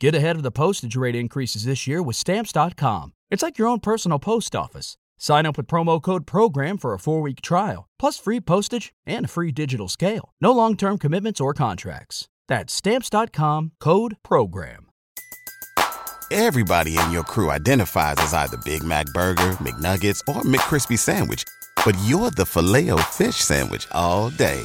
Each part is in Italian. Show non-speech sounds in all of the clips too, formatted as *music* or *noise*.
Get ahead of the postage rate increases this year with Stamps.com. It's like your own personal post office. Sign up with promo code PROGRAM for a four week trial, plus free postage and a free digital scale. No long term commitments or contracts. That's Stamps.com code PROGRAM. Everybody in your crew identifies as either Big Mac Burger, McNuggets, or McCrispy Sandwich, but you're the filet fish Sandwich all day.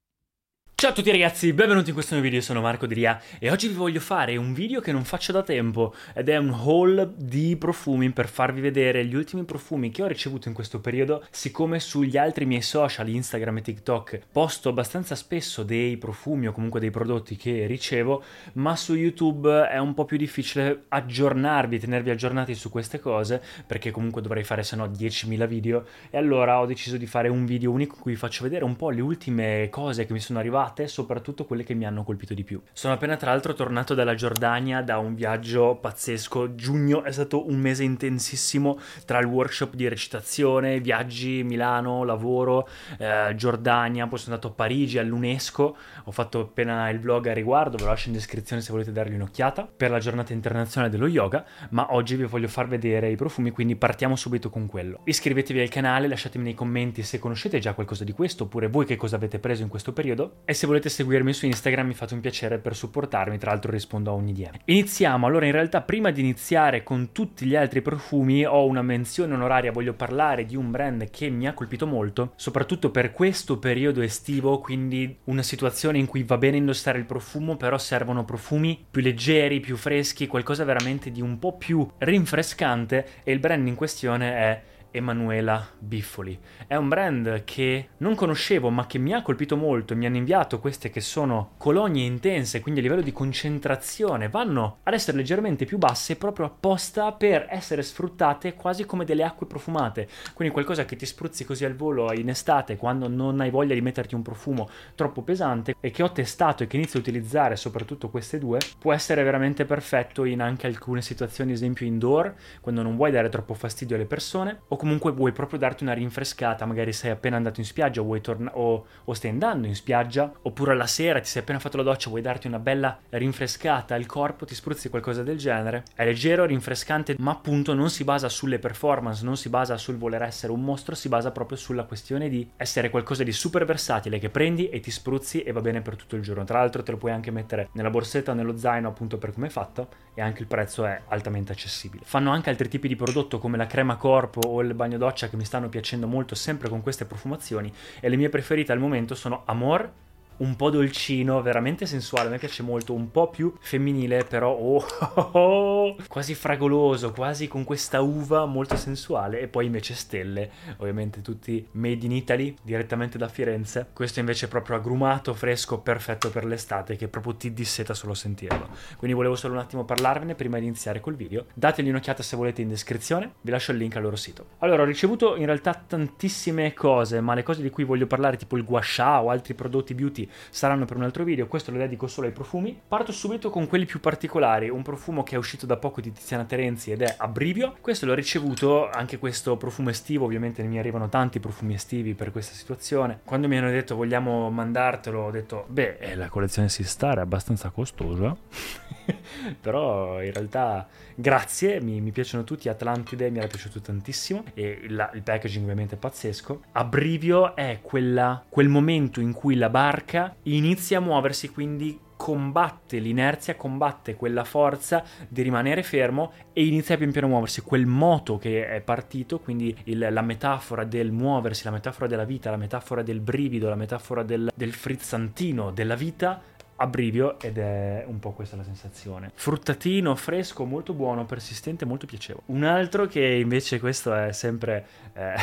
Ciao a tutti ragazzi, benvenuti in questo nuovo video, sono Marco Delia e oggi vi voglio fare un video che non faccio da tempo ed è un haul di profumi per farvi vedere gli ultimi profumi che ho ricevuto in questo periodo siccome sugli altri miei social, Instagram e TikTok, posto abbastanza spesso dei profumi o comunque dei prodotti che ricevo, ma su YouTube è un po' più difficile aggiornarvi, tenervi aggiornati su queste cose perché comunque dovrei fare se no 10.000 video e allora ho deciso di fare un video unico in cui vi faccio vedere un po' le ultime cose che mi sono arrivate trovate, soprattutto quelle che mi hanno colpito di più. Sono appena tra l'altro tornato dalla Giordania da un viaggio pazzesco. Giugno è stato un mese intensissimo tra il workshop di recitazione, viaggi, Milano, lavoro, eh, Giordania, poi sono andato a Parigi all'UNESCO. Ho fatto appena il vlog a riguardo, ve lo lascio in descrizione se volete dargli un'occhiata per la giornata internazionale dello yoga, ma oggi vi voglio far vedere i profumi, quindi partiamo subito con quello. Iscrivetevi al canale, lasciatemi nei commenti se conoscete già qualcosa di questo oppure voi che cosa avete preso in questo periodo e se volete seguirmi su Instagram mi fate un piacere per supportarmi, tra l'altro rispondo a ogni DM. Iniziamo, allora in realtà prima di iniziare con tutti gli altri profumi ho una menzione onoraria, voglio parlare di un brand che mi ha colpito molto, soprattutto per questo periodo estivo, quindi una situazione in cui va bene indossare il profumo, però servono profumi più leggeri, più freschi, qualcosa veramente di un po' più rinfrescante e il brand in questione è Emanuela Biffoli. È un brand che non conoscevo ma che mi ha colpito molto, mi hanno inviato queste che sono colonie intense, quindi a livello di concentrazione vanno ad essere leggermente più basse proprio apposta per essere sfruttate quasi come delle acque profumate, quindi qualcosa che ti spruzzi così al volo in estate quando non hai voglia di metterti un profumo troppo pesante e che ho testato e che inizio a utilizzare soprattutto queste due, può essere veramente perfetto in anche alcune situazioni, esempio indoor, quando non vuoi dare troppo fastidio alle persone o comunque vuoi proprio darti una rinfrescata, magari sei appena andato in spiaggia torna- o, o, stai andando in spiaggia, oppure alla sera ti sei appena fatto la doccia, vuoi darti una bella rinfrescata al corpo, ti spruzzi qualcosa del genere. È leggero, rinfrescante, ma appunto non si basa sulle performance, non si basa sul voler essere un mostro, si basa proprio sulla questione di essere qualcosa di super versatile che prendi e ti spruzzi e va bene per tutto il giorno. Tra l'altro te lo puoi anche mettere nella borsetta o nello zaino appunto per come è fatto e anche il prezzo è altamente accessibile. Fanno anche altri tipi di prodotto come la crema corpo o il bagno doccia che mi stanno piacendo molto sempre con queste profumazioni e le mie preferite al momento sono Amor un po' dolcino, veramente sensuale, a me piace molto, un po' più femminile, però oh, oh, *laughs* oh, quasi fragoloso, quasi con questa uva molto sensuale e poi invece stelle, ovviamente tutti made in Italy, direttamente da Firenze. Questo invece è proprio agrumato, fresco, perfetto per l'estate che proprio ti disseta solo sentirlo. Quindi volevo solo un attimo parlarvene prima di iniziare col video. Dategli un'occhiata se volete in descrizione, vi lascio il link al loro sito. Allora, ho ricevuto in realtà tantissime cose, ma le cose di cui voglio parlare, tipo il gua sha o altri prodotti beauty saranno per un altro video, questo lo dedico solo ai profumi. Parto subito con quelli più particolari, un profumo che è uscito da poco di Tiziana Terenzi ed è Abrivio. Questo l'ho ricevuto, anche questo profumo estivo, ovviamente mi arrivano tanti profumi estivi per questa situazione. Quando mi hanno detto vogliamo mandartelo, ho detto beh, eh, la collezione Sistar è abbastanza costosa, *laughs* però in realtà grazie, mi, mi, piacciono tutti, Atlantide mi era piaciuto tantissimo e il, il packaging ovviamente è pazzesco. Abrivio è quella, quel momento in cui la barca inizia a muoversi, quindi combatte l'inerzia, combatte quella forza di rimanere fermo e inizia pian piano a muoversi. Quel moto che è partito, quindi il, la metafora del muoversi, la metafora della vita, la metafora del brivido, la metafora del, del frizzantino della vita, abbrivio ed è un po' questa la sensazione. Fruttatino, fresco, molto buono, persistente, molto piacevole. Un altro che invece questo è sempre eh,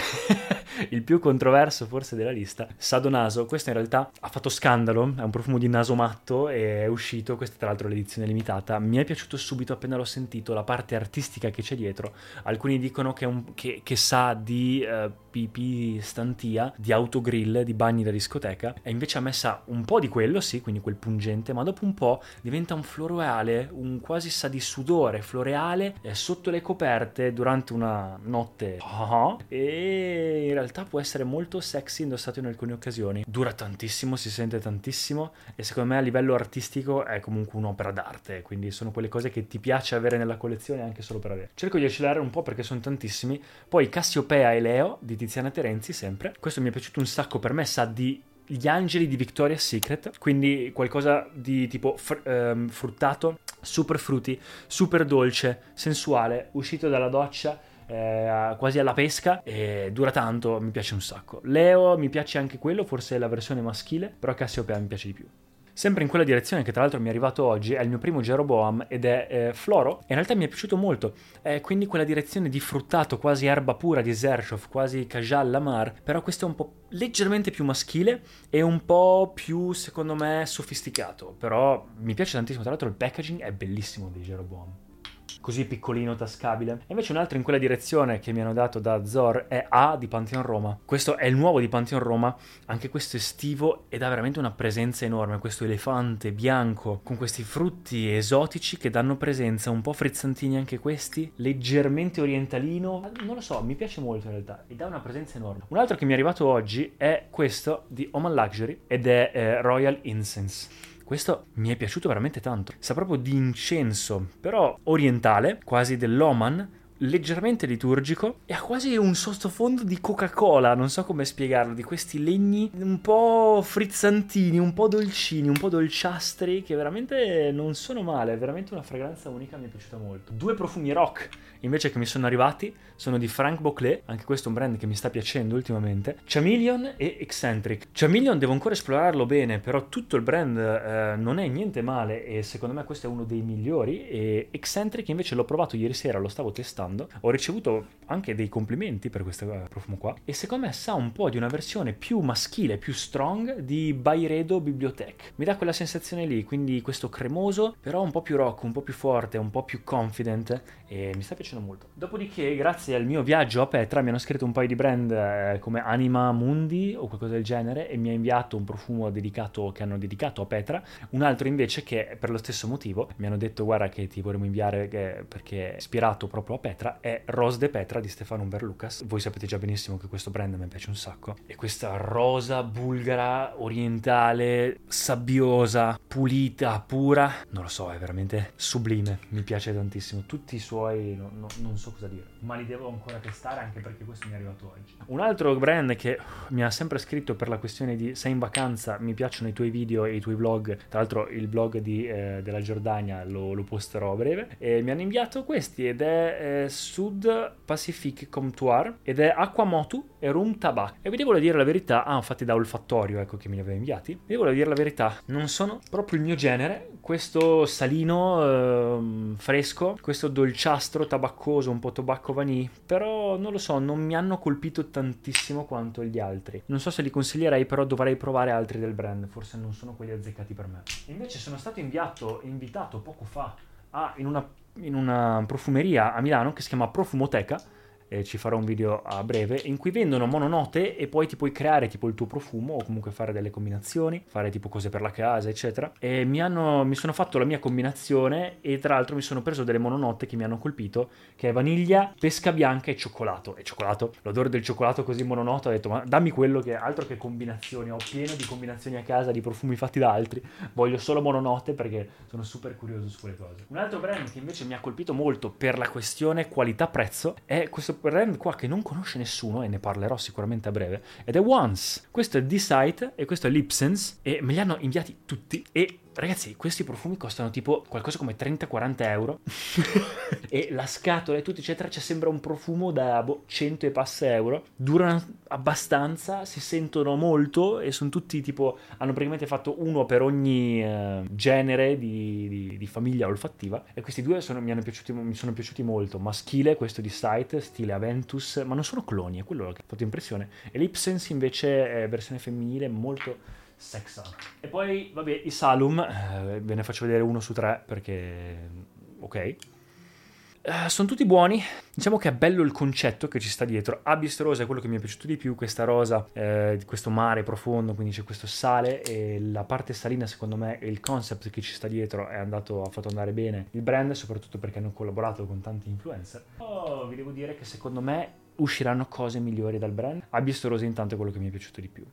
*laughs* il più controverso forse della lista, Sado Naso. Questo in realtà ha fatto scandalo, è un profumo di naso matto e è uscito, questa è tra l'altro l'edizione limitata. Mi è piaciuto subito appena l'ho sentito, la parte artistica che c'è dietro. Alcuni dicono che, un, che, che sa di uh, pipì stantia, di autogrill, di bagni da discoteca e invece a me sa un po' di quello, sì, quindi quel pungente, ma dopo un po' diventa un floreale, un quasi sa di sudore floreale eh, sotto le coperte durante una notte uh-huh, e in realtà può essere molto sexy indossato in alcune occasioni. Dura tantissimo, si sente tantissimo e secondo me a livello artistico è comunque un'opera d'arte, quindi sono quelle cose che ti piace avere nella collezione anche solo per avere. Cerco di accelerare un po' perché sono tantissimi. Poi Cassiopea e Leo di Tiziana Terenzi sempre. Questo mi è piaciuto un sacco, per me sa di gli angeli di Victoria's Secret, quindi qualcosa di tipo fr- ehm, fruttato, super frutti, super dolce, sensuale, uscito dalla doccia eh, quasi alla pesca e dura tanto, mi piace un sacco. Leo mi piace anche quello, forse è la versione maschile, però Cassiopeia mi piace di più. Sempre in quella direzione che tra l'altro mi è arrivato oggi, è il mio primo Jeroboam ed è eh, Floro, e in realtà mi è piaciuto molto, è quindi quella direzione di fruttato, quasi erba pura di Zershov, quasi Kajal Lamar, però questo è un po' leggermente più maschile e un po' più, secondo me, sofisticato, però mi piace tantissimo, tra l'altro il packaging è bellissimo di Jeroboam così piccolino, tascabile. E invece un altro in quella direzione che mi hanno dato da Zor è A di Pantheon Roma. Questo è il nuovo di Pantheon Roma, anche questo estivo ed ha veramente una presenza enorme, questo elefante bianco con questi frutti esotici che danno presenza, un po' frizzantini anche questi, leggermente orientalino, non lo so, mi piace molto in realtà ed ha una presenza enorme. Un altro che mi è arrivato oggi è questo di Oman Luxury ed è eh, Royal Incense. Questo mi è piaciuto veramente tanto. Sa proprio di incenso, però orientale, quasi dell'Oman, leggermente liturgico e ha quasi un sottofondo di Coca-Cola, non so come spiegarlo, di questi legni un po' frizzantini, un po' dolcini, un po' dolciastri che veramente non sono male, è veramente una fragranza unica, mi è piaciuta molto. Due profumi rock invece che mi sono arrivati sono di Frank Boclet, anche questo è un brand che mi sta piacendo ultimamente, Chameleon e Eccentric. Chameleon devo ancora esplorarlo bene, però tutto il brand eh, non è niente male e secondo me questo è uno dei migliori e Eccentric invece l'ho provato ieri sera, lo stavo testando usando. Ho ricevuto anche dei complimenti per questo eh, profumo qua e secondo me sa un po' di una versione più maschile, più strong di Byredo Bibliotech. Mi dà quella sensazione lì, quindi questo cremoso, però un po' più rock, un po' più forte, un po' più confident e mi sta piacendo molto. Dopodiché, grazie al mio viaggio a Petra, mi hanno scritto un paio di brand eh, come Anima Mundi o qualcosa del genere e mi ha inviato un profumo dedicato che hanno dedicato a Petra, un altro invece che per lo stesso motivo mi hanno detto guarda che ti vorremmo inviare che, perché è ispirato proprio a Petra Petra è Rose de Petra di Stefano Umberlucas. Voi sapete già benissimo che questo brand mi piace un sacco. E questa rosa bulgara, orientale, sabbiosa, pulita, pura, non lo so, è veramente sublime. Mi piace tantissimo. Tutti i suoi, no, no, non so cosa dire, ma li devo ancora testare anche perché questo mi è arrivato oggi. Un altro brand che mi ha sempre scritto per la questione di sei in vacanza, mi piacciono i tuoi video e i tuoi vlog. Tra l'altro il blog di, eh, della Giordania lo, lo, posterò a breve. E mi hanno inviato questi ed è... Eh, Sud Pacific Comptoir ed è Aquamotu e Rum Tabac. E vi devo dire la verità, ah, fatti da olfattorio, ecco che me li aveva inviati. Vi devo dire la verità, non sono proprio il mio genere. Questo salino eh, fresco, questo dolciastro tabaccoso, un po' tobacco vanì, però non lo so, non mi hanno colpito tantissimo quanto gli altri. Non so se li consiglierei, però dovrei provare altri del brand, forse non sono quelli azzeccati per me. Invece sono stato inviato, invitato poco fa a, in una in una profumeria a Milano che si chiama Profumoteca eh, ci farò un video a breve, in cui vendono mononote e poi ti puoi creare tipo il tuo profumo o comunque fare delle combinazioni, fare tipo cose per la casa, eccetera. E mi, hanno, mi sono fatto la mia combinazione e tra l'altro mi sono preso delle mononote che mi hanno colpito, che è vaniglia, pesca bianca e cioccolato. E cioccolato, l'odore del cioccolato così mononoto, ho detto ma dammi quello che altro che combinazioni, ho pieno di combinazioni a casa, di profumi fatti da altri, voglio solo mononote perché sono super curioso su quelle cose. Un altro brand che invece mi ha colpito molto per la questione qualità-prezzo è questo brand qua che non conosce nessuno e ne parlerò sicuramente a breve ed è Once. Questo è D-Site e questo è Lipsense e me li hanno inviati tutti e ragazzi, questi profumi costano tipo qualcosa come 30-40 euro. *laughs* e la scatola e tutto, eccetera, c'è sembra un profumo da boh, 100 e passa euro. Durano abbastanza, si sentono molto e sono tutti tipo. Hanno praticamente fatto uno per ogni eh, genere di, di, di, famiglia olfattiva. E questi due sono, mi, piaciuti, mi sono piaciuti molto. Maschile, questo di Sight, stile Aventus, ma non sono cloni, è quello che ha fatto impressione. E l'Ipsense invece è versione femminile, molto Sexa. E poi, vabbè, i Salum, eh, ve ne faccio vedere uno su tre perché... ok. Uh, sono tutti buoni, diciamo che è bello il concetto che ci sta dietro. Abyss Rosa è quello che mi è piaciuto di più, questa rosa eh, questo mare profondo, quindi c'è questo sale e la parte salina secondo me e il concept che ci sta dietro è andato, ha fatto andare bene il brand, soprattutto perché hanno collaborato con tanti influencer. Oh, vi devo dire che secondo me usciranno cose migliori dal brand. Abyss Rosa intanto è quello che mi è piaciuto di più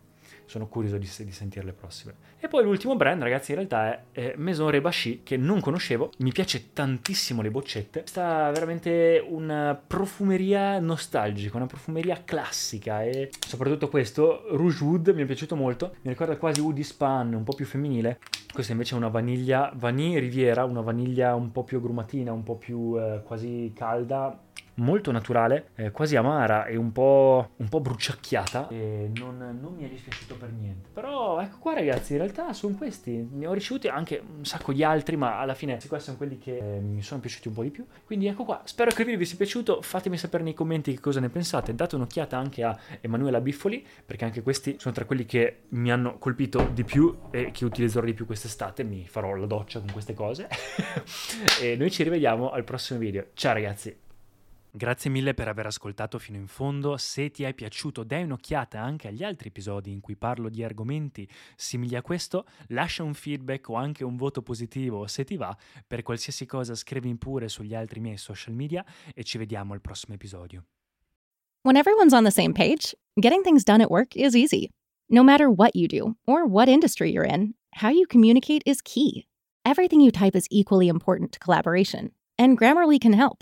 sono curioso di, di sentire le prossime. E poi l'ultimo brand, ragazzi, in realtà è, Maison Rebashi, che non conoscevo, mi piace tantissimo le boccette, sta veramente una profumeria nostalgica, una profumeria classica. E soprattutto questo, Rouge Wood, mi è piaciuto molto, mi ricorda quasi Woody Span, un po' più femminile, questa invece è una vaniglia, Vanille Riviera, una vaniglia un po' più agrumatina, un po' più eh, quasi calda, molto naturale, eh, quasi amara e un po', un po bruciacchiata e non, non, mi è dispiaciuto per niente. Però ecco qua ragazzi, in realtà sono questi, ne ho ricevuti anche un sacco di altri, ma alla fine questi sono quelli che eh, mi sono piaciuti un po' di più. Quindi ecco qua, spero che il video vi sia piaciuto, fatemi sapere nei commenti che cosa ne pensate, date un'occhiata anche a Emanuela Biffoli, perché anche questi sono tra quelli che mi hanno colpito di più e che utilizzerò di più quest'estate, mi farò la doccia con queste cose. *laughs* e noi ci rivediamo al prossimo video. Ciao ragazzi! Grazie mille per aver ascoltato fino in fondo. Se ti è piaciuto, dai un'occhiata anche agli altri episodi in cui parlo di argomenti simili a questo. Lascia un feedback o anche un voto positivo se ti va. Per qualsiasi cosa scrivi pure sugli altri miei social media e ci vediamo al prossimo episodio. When everyone's on the same page, getting things done at work is easy. No matter what you do or what industry you're in, how you communicate is key. Everything you type is equally important to collaboration, and Grammarly can help.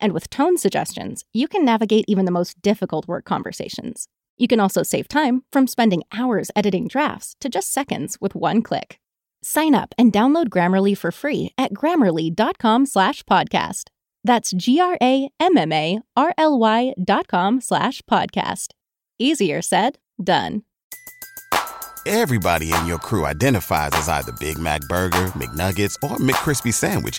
and with tone suggestions, you can navigate even the most difficult work conversations. You can also save time from spending hours editing drafts to just seconds with one click. Sign up and download Grammarly for free at grammarly.com slash podcast. That's G-R-A-M-M-A-R-L-Y dot com slash podcast. Easier said, done. Everybody in your crew identifies as either Big Mac Burger, McNuggets, or McCrispy Sandwich